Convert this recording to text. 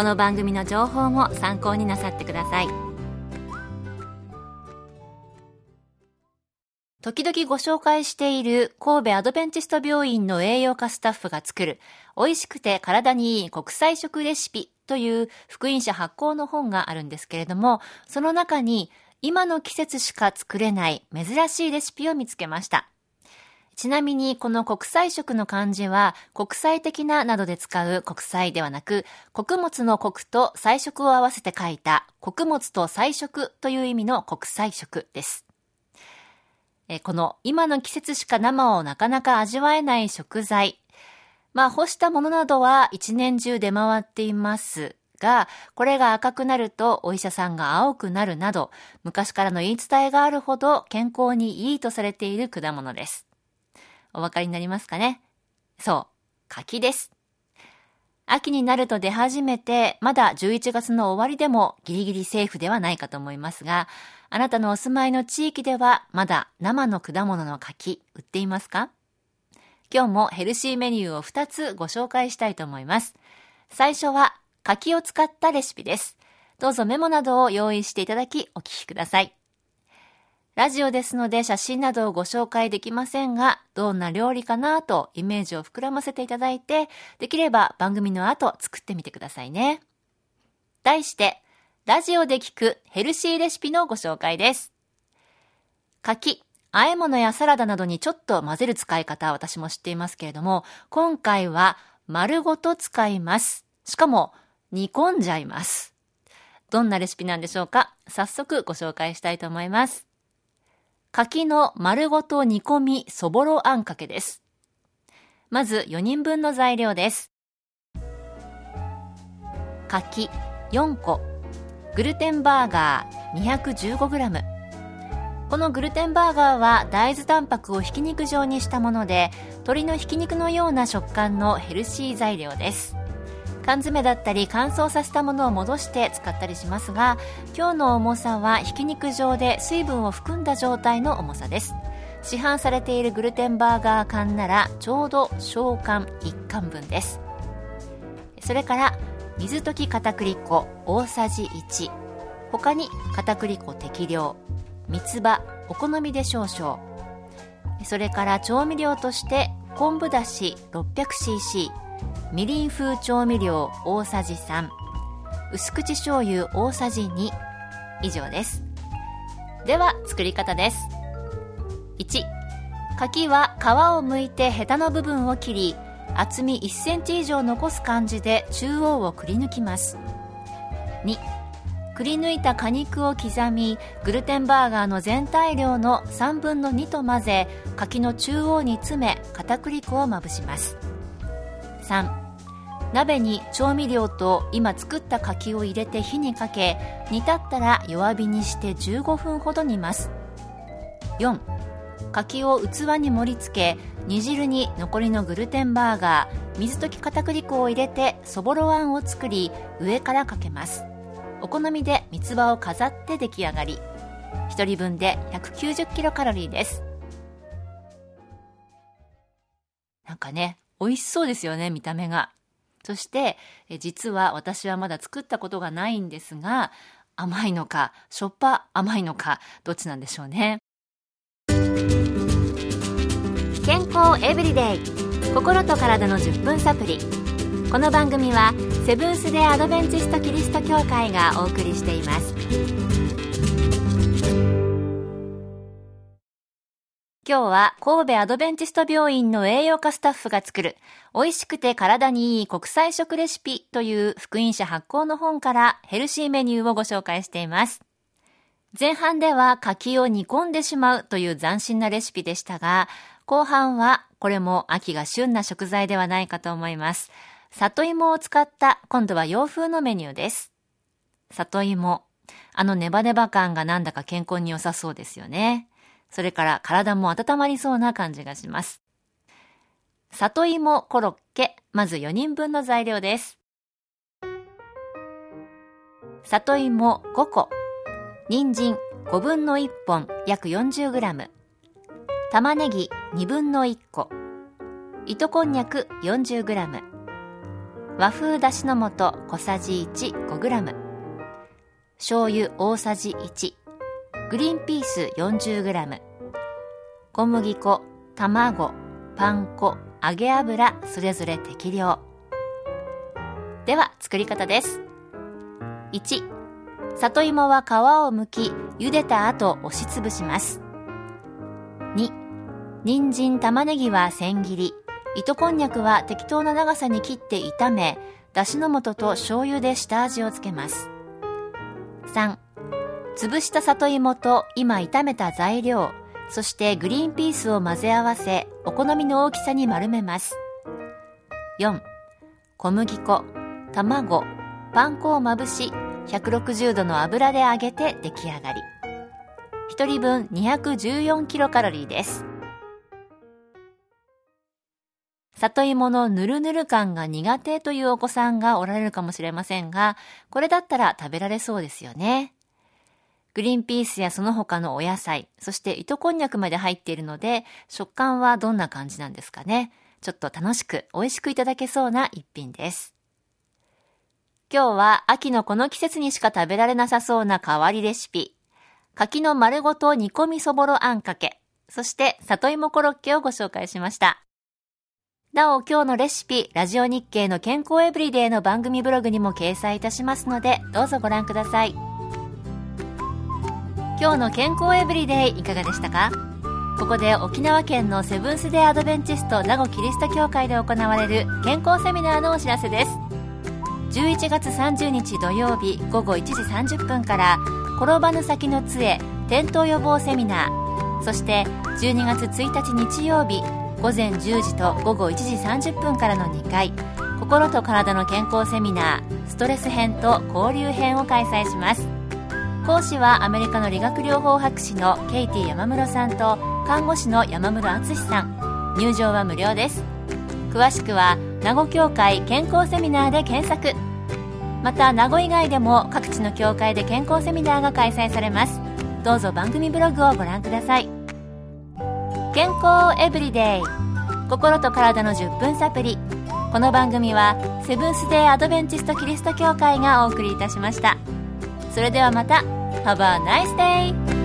この番組の情報も参考になさってください時々ご紹介している神戸アドベンチスト病院の栄養価スタッフが作る美味しくて体にいい国際食レシピという福音社発行の本があるんですけれども、その中に今の季節しか作れない珍しいレシピを見つけました。ちなみにこの国際食の漢字は国際的ななどで使う国際ではなく穀物の穀と菜食を合わせて書いた穀物と菜食という意味の国際食です。この今の季節しか生をなかなか味わえない食材。まあ干したものなどは一年中出回っていますが、これが赤くなるとお医者さんが青くなるなど、昔からの言い伝えがあるほど健康にいいとされている果物です。お分かりになりますかねそう、柿です。秋になると出始めて、まだ11月の終わりでもギリギリセーフではないかと思いますが、あなたのお住まいの地域ではまだ生の果物の柿売っていますか？今日もヘルシーメニューを2つご紹介したいと思います。最初は柿を使ったレシピです。どうぞメモなどを用意していただきお聞きください。ラジオですので写真などをご紹介できませんが、どんな料理かなとイメージを膨らませていただいて、できれば番組の後作ってみてくださいね。題して、ラジオで聞くヘルシーレシピのご紹介です。柿、和え物やサラダなどにちょっと混ぜる使い方私も知っていますけれども、今回は丸ごと使います。しかも煮込んじゃいます。どんなレシピなんでしょうか？早速ご紹介したいと思います。柿の丸ごと煮込みそぼろあんかけです。まず4人分の材料です。柿4個、グルテンバーガー 215g このグルテンバーガーは大豆タンパクをひき肉状にしたもので鶏のひき肉のような食感のヘルシー材料です缶詰だったり乾燥させたものを戻して使ったりしますが今日の重さはひき肉状で水分を含んだ状態の重さです。市販されているグルテンバーガー缶ならちょうど小缶1缶分です。それから水溶き片栗粉大さじ1他に片栗粉適量三つ葉お好みで少々。それから調味料として昆布だし 600cc みりん風調味料大さじ3薄口醤油大さじ2以上です。では作り方です。1柿は皮を剥いてヘタの部分を切り厚み1センチ以上残す感じで中央をくり抜きます。2くり抜いた果肉を刻みグルテンバーガーの全体量の3分の2と混ぜ柿の中央に詰め片栗粉をまぶします。3鍋に調味料と今作った柿を入れて火にかけ煮立ったら弱火にして15分ほど煮ます。4柿を器に盛り付け煮汁に残りのグルテンバーガー水溶き片栗粉を入れてそぼろあんを作り上からかけます。お好みで三つ葉を飾って出来上がり。1人分で190キロカロリーです。なんかね美味しそうですよね見た目が。そして実は私はまだ作ったことがないんですが甘いのかしょっぱ甘いのかどっちなんでしょうね。健康エブリデイ。心と体の10分サプリ。この番組はセブンス・デ・アドベンチスト・キリスト教会がお送りしています。今日は神戸アドベンチスト病院の栄養科スタッフが作る美味しくて体にいい国際食レシピという福音社発行の本からヘルシーメニューをご紹介しています。前半では柿を煮込んでしまうという斬新なレシピでしたが、後半はこれも秋が旬な食材ではないかと思います。里芋を使った今度は洋風のメニューです。里芋。あのネバネバ感がなんだか健康に良さそうですよね。それから体も温まりそうな感じがします。里芋コロッケ、まず4人分の材料です。里芋5個、人参5分の1本約 40g、玉ねぎ2分の1個、糸こんにゃく 40g、和風だしの素小さじ1 5g、醤油大さじ1、グリーンピース 40g 小麦粉卵パン粉揚げ油それぞれ適量。では作り方です。1里芋は皮を剥き茹でた後押しつぶします。2人参玉ねぎは千切り。糸こんにゃくは適当な長さに切って炒めだしの素と醤油で下味をつけます。3潰した里芋と今炒めた材料、そしてグリーンピースを混ぜ合わせ、お好みの大きさに丸めます。4. 小麦粉、卵、パン粉をまぶし、160度の油で揚げて出来上がり。1人分214キロカロリーです。里芋のぬるぬる感が苦手というお子さんがおられるかもしれませんが、これだったら食べられそうですよね。グリーンピースやその他のお野菜、そして糸こんにゃくまで入っているので、食感はどんな感じなんですかね？ちょっと楽しく美味しくいただけそうな一品です。今日は秋のこの季節にしか食べられなさそうな変わりレシピ。柿の丸ごと煮込みそぼろあんかけ、そして里芋コロッケをご紹介しました。なお今日のレシピ、ラジオ日経の健康エブリデイの番組ブログにも掲載いたしますので、どうぞご覧ください。今日の健康エブリデイいかがでしたか？ここで沖縄県のセブンス・デー・アドベンチスト名護キリスト教会で行われる健康セミナーのお知らせです。11月30日土曜日午後1時30分から転ばぬ先の杖転倒予防セミナー。そして12月1日日曜日午前10時と午後1時30分からの2回。心と体の健康セミナーストレス編と交流編を開催します。講師はアメリカの理学療法博士のケイティ山室さんと看護師の山室敦さん。入場は無料です。詳しくは名護協会健康セミナーで検索。また名護以外でも各地の協会で健康セミナーが開催されます。どうぞ番組ブログをご覧ください。健康エブリデイ。心と体の10分サプリこの番組はセブンス・デー・アドベンチスト・キリスト教会がお送りいたしました。それではまた Have a nice day!